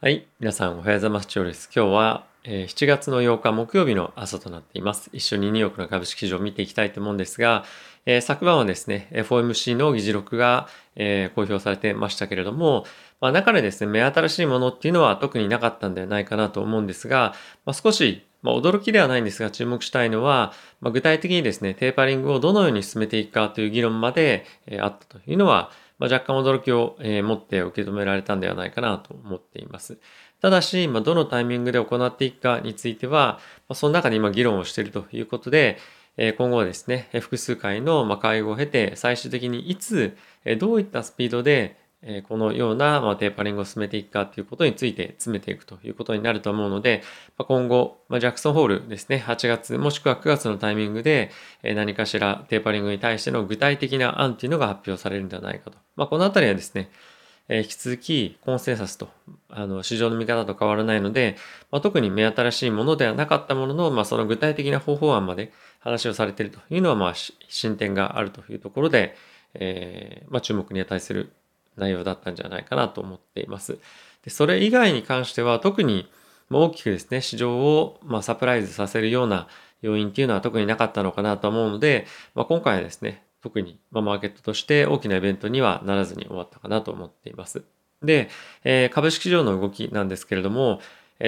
はい。皆さんおはようございます。チョウです。今日は、えー、7月の8日木曜日の朝となっています。一緒にニューヨークの株式市場を見ていきたいと思うんですが、えー、昨晩はですね、FOMC の議事録が、えー、公表されてましたけれども、まあ、中でですね、目新しいものっていうのは特になかったんではないかなと思うんですが、まあ、少しまあ、驚きではないんですが、注目したいのは、まあ、具体的にですね、テーパリングをどのように進めていくかという議論まで、えー、あったというのは、まあ、若干驚きを、えー、持って受け止められたんではないかなと思っています。ただし、まあ、どのタイミングで行っていくかについては、まあ、その中で今議論をしているということで、え、今後はですね、複数回の会合を経て、最終的にいつ、どういったスピードで、えこのような、まテーパリングを進めていくかということについて詰めていくということになると思うので、ま今後、まジャクソンホールですね、8月もしくは9月のタイミングで、え何かしらテーパリングに対しての具体的な案というのが発表されるんではないかと。まあ、このあたりはですね、え引き続きコンセンサスと、あの、市場の見方と変わらないので、まあ、特に目新しいものではなかったものの、まあ、その具体的な方法案まで話をされているというのは、まあ、進展があるというところで、えー、まあ、注目に値する内容だったんじゃないかなと思っています。でそれ以外に関しては特に大きくですね、市場をまサプライズさせるような要因っていうのは特になかったのかなと思うので、まあ、今回はですね、特にマーケットとして大きなイベントにはならずに終わったかなと思っています。で、えー、株式市場の動きなんですけれども、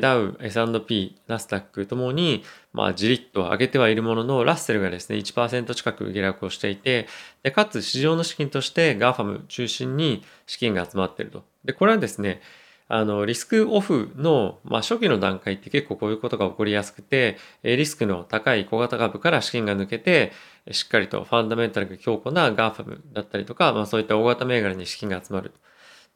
ダウ、S&P、ナスダックともに、まあ、じりっと上げてはいるものの、ラッセルがですね、1%近く下落をしていて、でかつ市場の資金として GAFAM 中心に資金が集まっていると。で、これはですね、あの、リスクオフの、まあ、初期の段階って結構こういうことが起こりやすくて、リスクの高い小型株から資金が抜けて、しっかりとファンダメンタルが強固な GAFAM だったりとか、まあ、そういった大型銘柄に資金が集まる。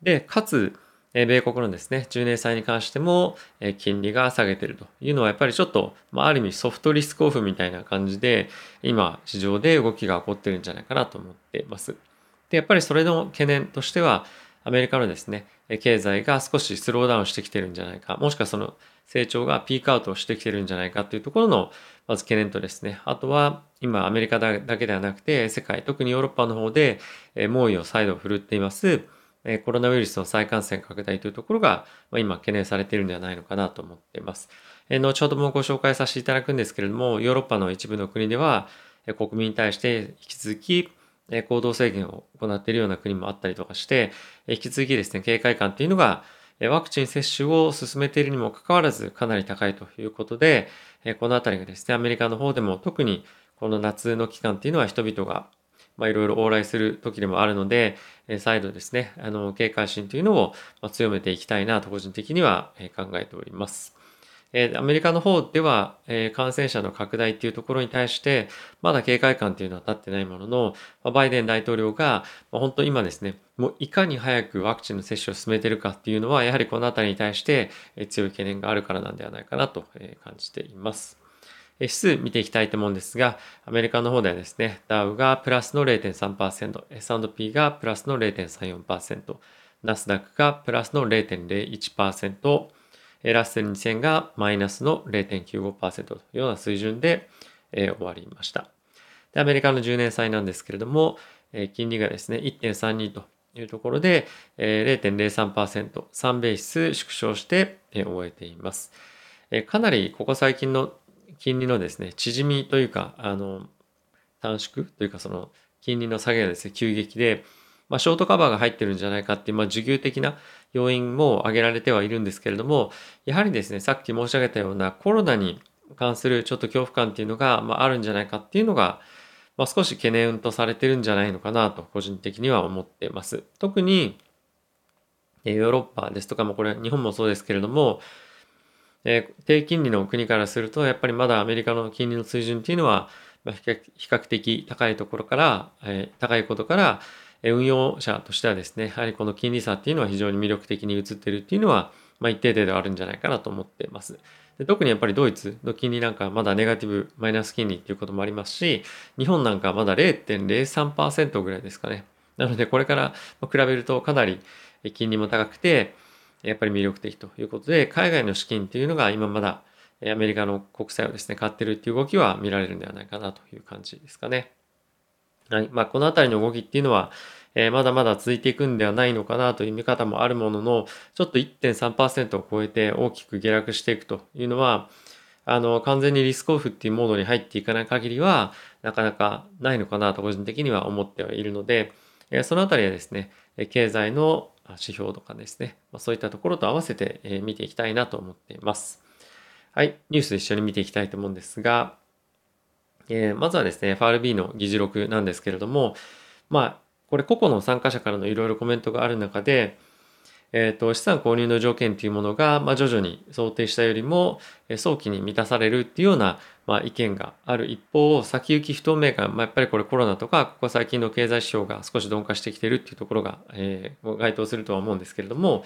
で、かつ、米国のですね、10年債に関しても、金利が下げてるというのはやっぱりちょっと、まあ、ある意味ソフトリスクオフみたいな感じで、今、市場で動きが起こってるんじゃないかなと思っています。で、やっぱりそれの懸念としては、アメリカのですね、経済が少しスローダウンしてきてるんじゃないか、もしくはその成長がピークアウトしてきてるんじゃないかというところの、まず懸念とですね、あとは今アメリカだけではなくて、世界、特にヨーロッパの方で猛威を再度振るっています、コロナウイルスの再感染拡大というところが、今懸念されているんではないのかなと思っています。後ほどもご紹介させていただくんですけれども、ヨーロッパの一部の国では、国民に対して引き続き行動制限を行っているような国もあったりとかして、引き続きですね、警戒感っていうのが、ワクチン接種を進めているにもかかわらずかなり高いということで、このあたりがですね、アメリカの方でも特にこの夏の期間っていうのは人々がまあ、いろいろ往来する時でもあるので、え再度ですね、あの、警戒心というのを、ま強めていきたいなと個人的には、え考えております。えアメリカの方では、え感染者の拡大っていうところに対して、まだ警戒感っていうのは立ってないものの、まバイデン大統領が、ま本当今ですね、もういかに早くワクチンの接種を進めているかっていうのは、やはりこのあたりに対して、え強い懸念があるからなんではないかなと感じています。指数見ていきたいと思うんですが、アメリカの方ではですね、ダウがプラスの0.3%、S&P がプラスの0.34%、ナスダックがプラスの0.01%、ラッセル2000がマイナスの0.95%というような水準で、えー、終わりました。で、アメリカの10年債なんですけれども、えー、金利がですね、1.32というところで、えー、0.03%、3ベース縮小して、えー、終えています。かなりここ最近の金利のですね、縮みというか、あの、短縮というか、その、金利の下げがですね、急激で、まあ、ショートカバーが入ってるんじゃないかっていう、まあ、需給的な要因も挙げられてはいるんですけれども、やはりですね、さっき申し上げたようなコロナに関するちょっと恐怖感っていうのが、まあ、あるんじゃないかっていうのが、まあ、少し懸念とされてるんじゃないのかなと、個人的には思ってます。特に、ヨーロッパですとか、もこれ日本もそうですけれども、えー、低金利の国からすると、やっぱりまだアメリカの金利の水準っていうのは、まあ、比較的高いところから、えー、高いことから、運用者としてはですね、やはりこの金利差っていうのは非常に魅力的に映ってるっていうのは、まあ、一定程度あるんじゃないかなと思ってます。で特にやっぱりドイツの金利なんかはまだネガティブ、マイナス金利っていうこともありますし、日本なんかはまだ0.03%ぐらいですかね。なのでこれから比べるとかなり金利も高くて、やっぱり魅力的ということで、海外の資金っていうのが今まだアメリカの国債をですね、買ってるっていう動きは見られるんではないかなという感じですかね。はい。まあ、このあたりの動きっていうのは、えー、まだまだ続いていくんではないのかなという見方もあるものの、ちょっと1.3%を超えて大きく下落していくというのは、あの、完全にリスクオフっていうモードに入っていかない限りは、なかなかないのかなと個人的には思ってはいるので、えそのあたりはですね、経済の指標とかですね、まそういったところと合わせて、え見ていきたいなと思っています。はい、ニュースで一緒に見ていきたいと思うんですが、えまずはですね、FRB の議事録なんですけれども、まあ、これ個々の参加者からのいろいろコメントがある中で、えっ、ー、と、資産購入の条件というものが、まあ、徐々に想定したよりも、え早期に満たされるっていうような、まあ、意見がある。一方、先行き不透明感、まあ、やっぱりこれコロナとか、ここ最近の経済指標が少し鈍化してきてるっていうところが、えー、該当するとは思うんですけれども、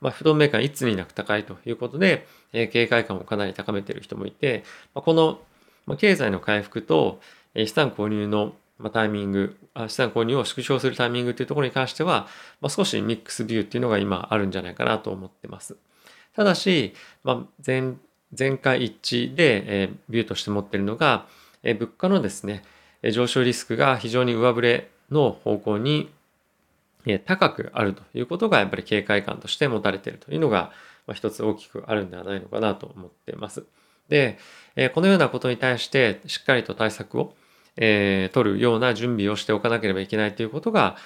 まあ、不透明感いつになく高いということで、えー、警戒感をかなり高めている人もいて、まあ、この、まあ、経済の回復と、えー、資産購入のま、タイミング、資産購入を縮小するタイミングというところに関しては、まあ、少しミックスビューっていうのが今あるんじゃないかなと思ってます。ただし、まあ、全全会一致で、え、ビューとして持っているのが、え、物価のですね、上昇リスクが非常に上振れの方向に、え、高くあるということがやっぱり警戒感として持たれているというのが、まあ、一つ大きくあるんではないのかなと思っています。で、え、このようなことに対してしっかりと対策をえー、取るような準備をしておかなければいけないということが、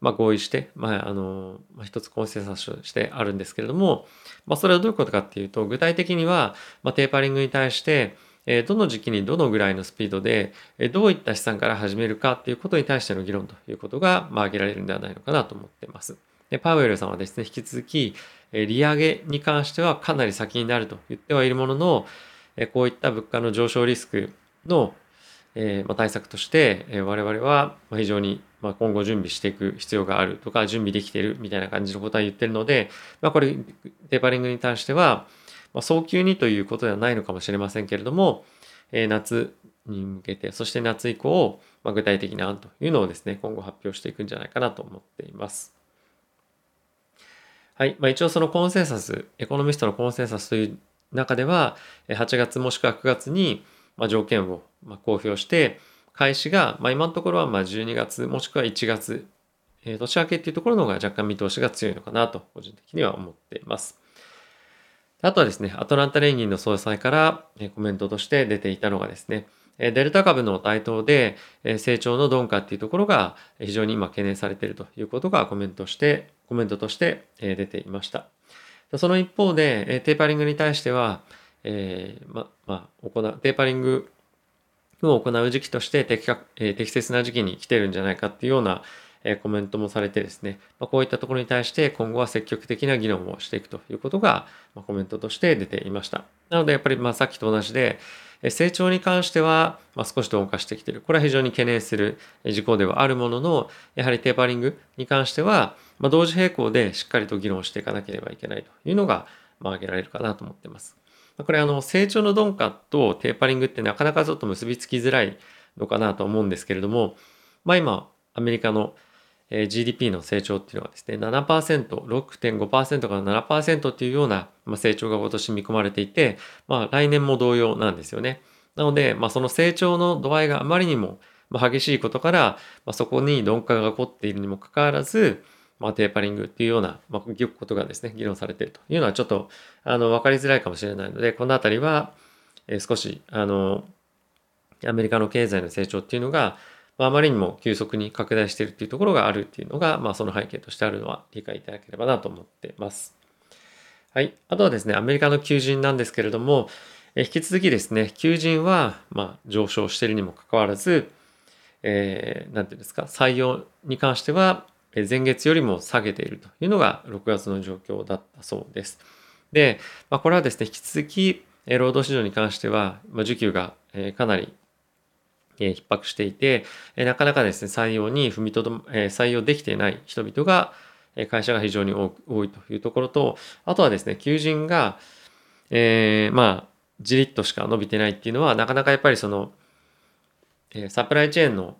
まあ、合意して、まあ、あの、まあ、一つコンセンサスとしてあるんですけれども、まあ、それはどういうことかっていうと、具体的には、まあ、テーパリングに対して、えー、どの時期にどのぐらいのスピードで、えー、どういった資産から始めるかっていうことに対しての議論ということが、まあ、挙げられるんではないのかなと思っています。で、パウエルさんはですね、引き続き、えー、利上げに関してはかなり先になると言ってはいるものの、えー、こういった物価の上昇リスクのえー、まあ、対策として、えー、我々は非常に、まあ、今後準備していく必要があるとか準備できてるみたいな感じのことは言ってるので、まあ、これテーパリングに関しては、まあ、早急にということではないのかもしれませんけれども、えー、夏に向けてそして夏以降、まあ、具体的な案というのをですね今後発表していくんじゃないかなと思っています。はい。まあ、一応そのコンセンサス、エコノミストのコンセンサスという中では、8月もしくは9月に、条件をま公表して、開始が、まあ、今のところはま12月もしくは1月、えー、年明けっていうところの方が若干見通しが強いのかなと個人的には思っています。あとはですね、アトランタ連銀の総裁からコメントとして出ていたのがですね、デルタ株の台頭で成長の鈍化っていうところが非常に今懸念されているということがコメントして、コメントとして出ていました。その一方で、テーパリングに対しては、えー、ま、まあ、行う、テーパリングを行う時期として適格、適切な時期に来てるんじゃないかっていうような、コメントもされてですね、こういったところに対して今後は積極的な議論をしていくということが、コメントとして出ていました。なのでやっぱりまあさっきと同じで、成長に関しては、少し鈍化してきている。これは非常に懸念する事項ではあるものの、やはりテーパリングに関しては、同時並行でしっかりと議論していかなければいけないというのが、挙げられるかなと思っています。これあの成長の鈍化とテーパリングってなかなかちょっと結びつきづらいのかなと思うんですけれども、まあ今アメリカの GDP の成長っていうのはですね、7%、6.5%から7%っていうような成長が今年見込まれていて、まあ来年も同様なんですよね。なので、まあその成長の度合いがあまりにも激しいことから、まあ、そこに鈍化が起こっているにもかかわらず、まあ、テーパリングっていうような、まあ、ことがですね、議論されているというのはちょっと、あの、わかりづらいかもしれないので、このあたりは、えー、少し、あの、アメリカの経済の成長っていうのが、まあ、あまりにも急速に拡大しているっていうところがあるっていうのが、まあ、その背景としてあるのは理解いただければなと思ってます。はい。あとはですね、アメリカの求人なんですけれども、え引き続きですね、求人は、まあ、上昇しているにもかかわらず、えー、なんていうんですか、採用に関しては、前月よりも下げているというのが6月の状況だったそうです。で、まあ、これはですね、引き続き労働市場に関しては、ま、需給がかなり逼迫していて、なかなかですね、採用に踏みとど、採用できていない人々が、会社が非常に多いというところと、あとはですね、求人が、えー、まあ、じりっとしか伸びてないっていうのは、なかなかやっぱりその、サプライチェーンの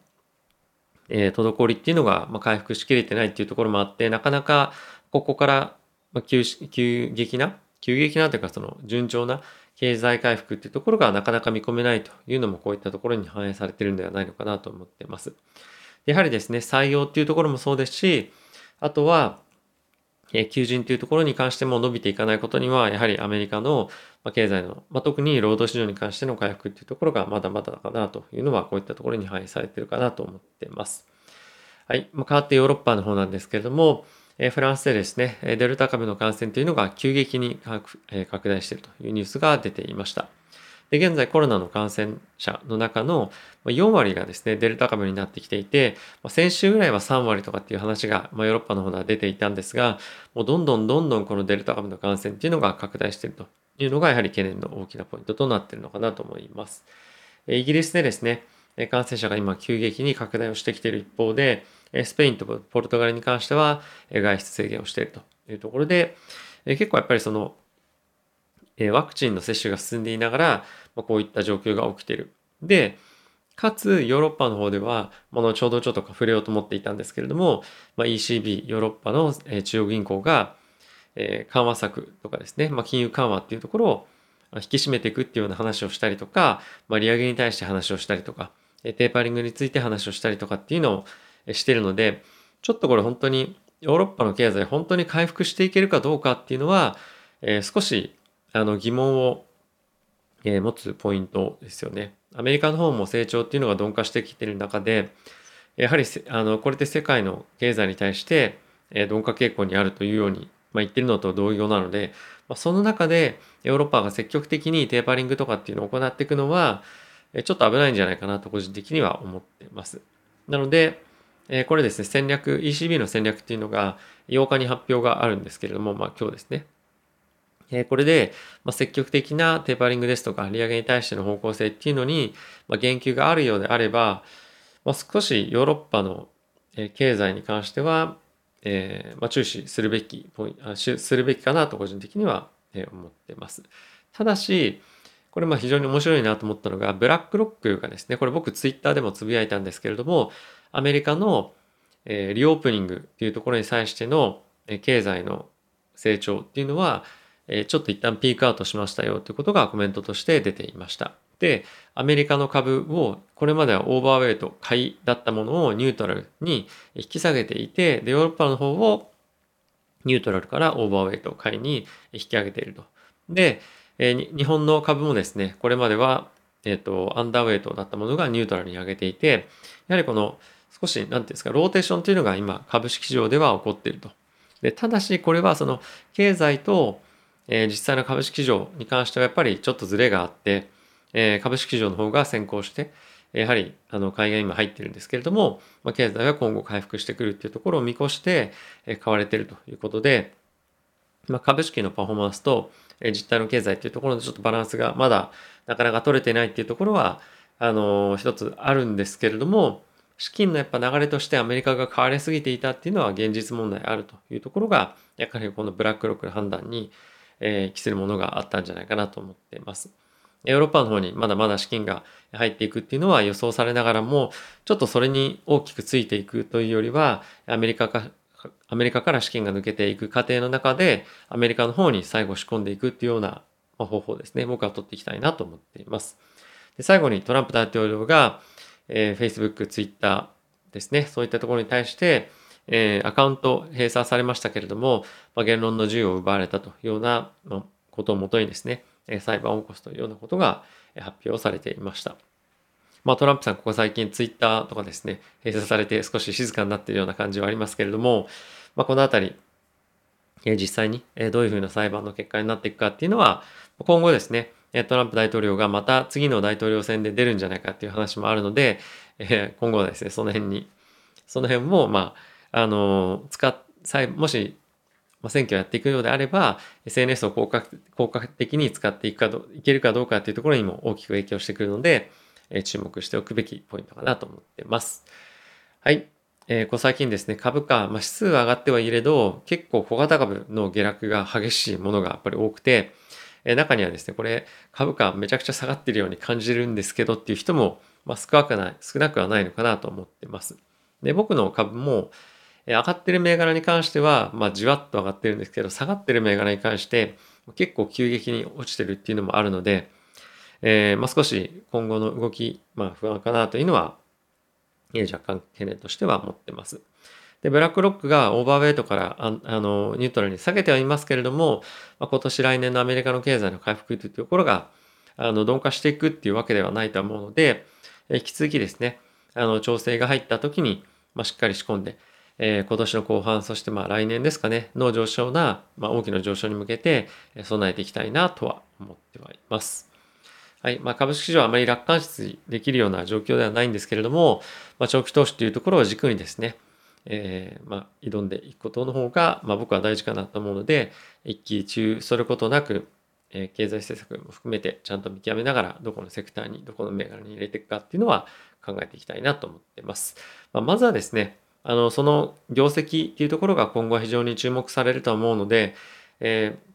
えー、滞りっていうのが、まあ、回復しきれてないっていうところもあって、なかなかここから、まあ、急急激な、急激なというかその順調な経済回復っていうところがなかなか見込めないというのもこういったところに反映されてるんではないのかなと思っています。やはりですね、採用っていうところもそうですし、あとは、求人というところに関しても伸びていかないことには、やはりアメリカの経済の、まあ、特に労働市場に関しての回復っていうところがまだまだかなというのは、こういったところに反映されているかなと思っています。はい。まあ、変わってヨーロッパの方なんですけれども、えフランスでですね、デルタ株の感染というのが急激に拡大しているというニュースが出ていました。で、現在コロナの感染者の中の4割がですね、デルタ株になってきていて、先週ぐらいは3割とかっていう話が、まヨーロッパの方では出ていたんですが、もうどんどんどんどんこのデルタ株の感染っていうのが拡大しているというのがやはり懸念の大きなポイントとなっているのかなと思います。イギリスでですね、感染者が今急激に拡大をしてきている一方で、スペインとポルトガルに関しては外出制限をしているというところで、結構やっぱりそのワクチンの接種が進んでいながら、まこういった状況が起きてる。で、かつヨーロッパの方では、ものちょうどちょっと触れようと思っていたんですけれども、ま、ECB、ヨーロッパの中央銀行が、え緩和策とかですね、ま、金融緩和っていうところを引き締めていくっていうような話をしたりとか、ま、利上げに対して話をしたりとか、テーパリングについて話をしたりとかっていうのをしてるので、ちょっとこれ本当にヨーロッパの経済本当に回復していけるかどうかっていうのは、え、少しあの疑問を、えー、持つポイントですよね。アメリカの方も成長っていうのが鈍化してきてる中で、やはりあのこれって世界の経済に対して、えー、鈍化傾向にあるというように、まあ、言ってるのと同様なので、まあ、その中でヨーロッパが積極的にテーパリングとかっていうのを行っていくのは、ちょっと危ないんじゃないかなと個人的には思ってます。なので、これですね、戦略、ECB の戦略っていうのが8日に発表があるんですけれども、まあ今日ですね。えこれで、ま積極的なテーパリングですとか、利上げに対しての方向性っていうのに、ま言及があるようであれば、ま少しヨーロッパの経済に関しては、えー、ま注視するべき、するべきかなと個人的には思ってます。ただし、これまあ非常に面白いなと思ったのが、ブラックロックがですね、これ僕ツイッターでもつぶやいたんですけれども、アメリカの、えリオープニングっていうところに際しての、え経済の成長っていうのは、えちょっと一旦ピークアウトしましたよということがコメントとして出ていました。で、アメリカの株をこれまではオーバーウェイト買いだったものをニュートラルに引き下げていて、で、ヨーロッパの方をニュートラルからオーバーウェイト買いに引き上げていると。で、え、日本の株もですね、これまでは、えっ、と、アンダーウェイトだったものがニュートラルに上げていて、やはりこの少し、なんていうんですか、ローテーションというのが今、株式市場では起こっていると。で、ただし、これはその、経済と、え、実際の株式市場に関してはやっぱりちょっとズレがあって、え、株式市場の方が先行して、やはりあの海外今入ってるんですけれども、ま、経済は今後回復してくるっていうところを見越して、え買われてるということで、ま、株式のパフォーマンスと、え実体の経済っていうところのちょっとバランスがまだなかなか取れてないっていうところは、あの一つあるんですけれども、資金のやっぱ流れとしてアメリカが買われすぎていたっていうのは現実問題あるというところが、やはりこのブラックロックの判断に、えー、期するものがあったんじゃないかなと思っています。ヨーロッパの方にまだまだ資金が入っていくっていうのは予想されながらも、ちょっとそれに大きくついていくというよりは、アメリカかアメリカから資金が抜けていく過程の中で、アメリカの方に最後仕込んでいくっていうような方法ですね。僕は取っていきたいなと思っています。で最後にトランプ大統領が、えー、Facebook、Twitter ですね。そういったところに対して、えー、アカウント閉鎖されましたけれども、まあ、言論の自由を奪われたというようなことをもとにですね、裁判を起こすというようなことが発表されていました。まあ、トランプさん、ここ最近ツイッターとかですね、閉鎖されて少し静かになっているような感じはありますけれども、まあ、このあたり、え実際にどういうふうな裁判の結果になっていくかっていうのは、今後ですね、トランプ大統領がまた次の大統領選で出るんじゃないかっていう話もあるので、え今後はですね、その辺に、その辺も、まあ、あの、使っ、もし、選挙をやっていくようであれば、SNS を効果効果的に使っていくかどいけるかどうかっていうところにも大きく影響してくるので、え注目しておくべきポイントかなと思ってます。はい。えー、こ最近ですね、株価、まあ、指数は上がってはいれど、結構小型株の下落が激しいものがやっぱり多くて、えー、中にはですね、これ株価めちゃくちゃ下がってるように感じるんですけどっていう人も、まあ、少なくない、少なくはないのかなと思ってます。で、僕の株も、上がってる銘柄に関しては、まあ、じわっと上がってるんですけど、下がってる銘柄に関して、結構急激に落ちてるっていうのもあるので、えー、まあ、少し今後の動き、まあ、不安かなというのは若干懸念としては持ってます。で、ブラックロックがオーバーウェイトからあのニュートラルに下げてはいますけれども、まあ、今年来年のアメリカの経済の回復というところがあの鈍化していくっていうわけではないと思うので、引き続きですね、あの調整が入った時に、まあ、しっかり仕込んで、えー、今年の後半、そしてまあ来年ですかね、の上昇な、まあ、大きな上昇に向けて備えていきたいなとは思ってはいます。はい。まあ、株式市場はあまり楽観視できるような状況ではないんですけれども、まあ、長期投資というところを軸にですね、えー、ま、挑んでいくことの方が、ま、僕は大事かなと思うので、一喜一憂することなく、え、経済政策も含めてちゃんと見極めながら、どこのセクターに、どこの銘柄に入れていくかっていうのは考えていきたいなと思ってます。まあ、まずはですね、あの、その業績っていうところが今後は非常に注目されると思うので、えー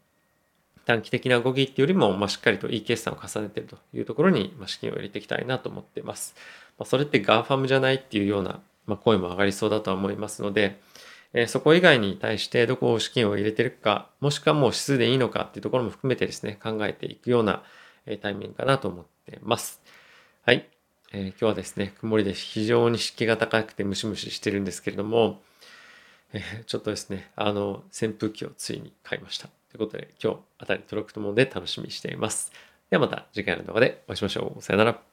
短期的な動きっていうよりも、まあ、しっかりといい決算を重ねてるというところに、まあ、資金を入れていきたいなと思っています。まあ、それって GAFAM じゃないっていうようなま、声も上がりそうだとは思いますので、え、そこ以外に対してどこを資金を入れてるか、もしくはもう指数でいいのかっていうところも含めてですね、考えていくような、えタイミングかなと思ってます。はい。えー、今日はですね、曇りで非常に湿気が高くてムシムシしてるんですけれども、えー、ちょっとですね、あの、扇風機をついに買いました。ということで、今日あたり届くと思うので楽しみにしています。ではまた次回の動画でお会いしましょう。さよなら。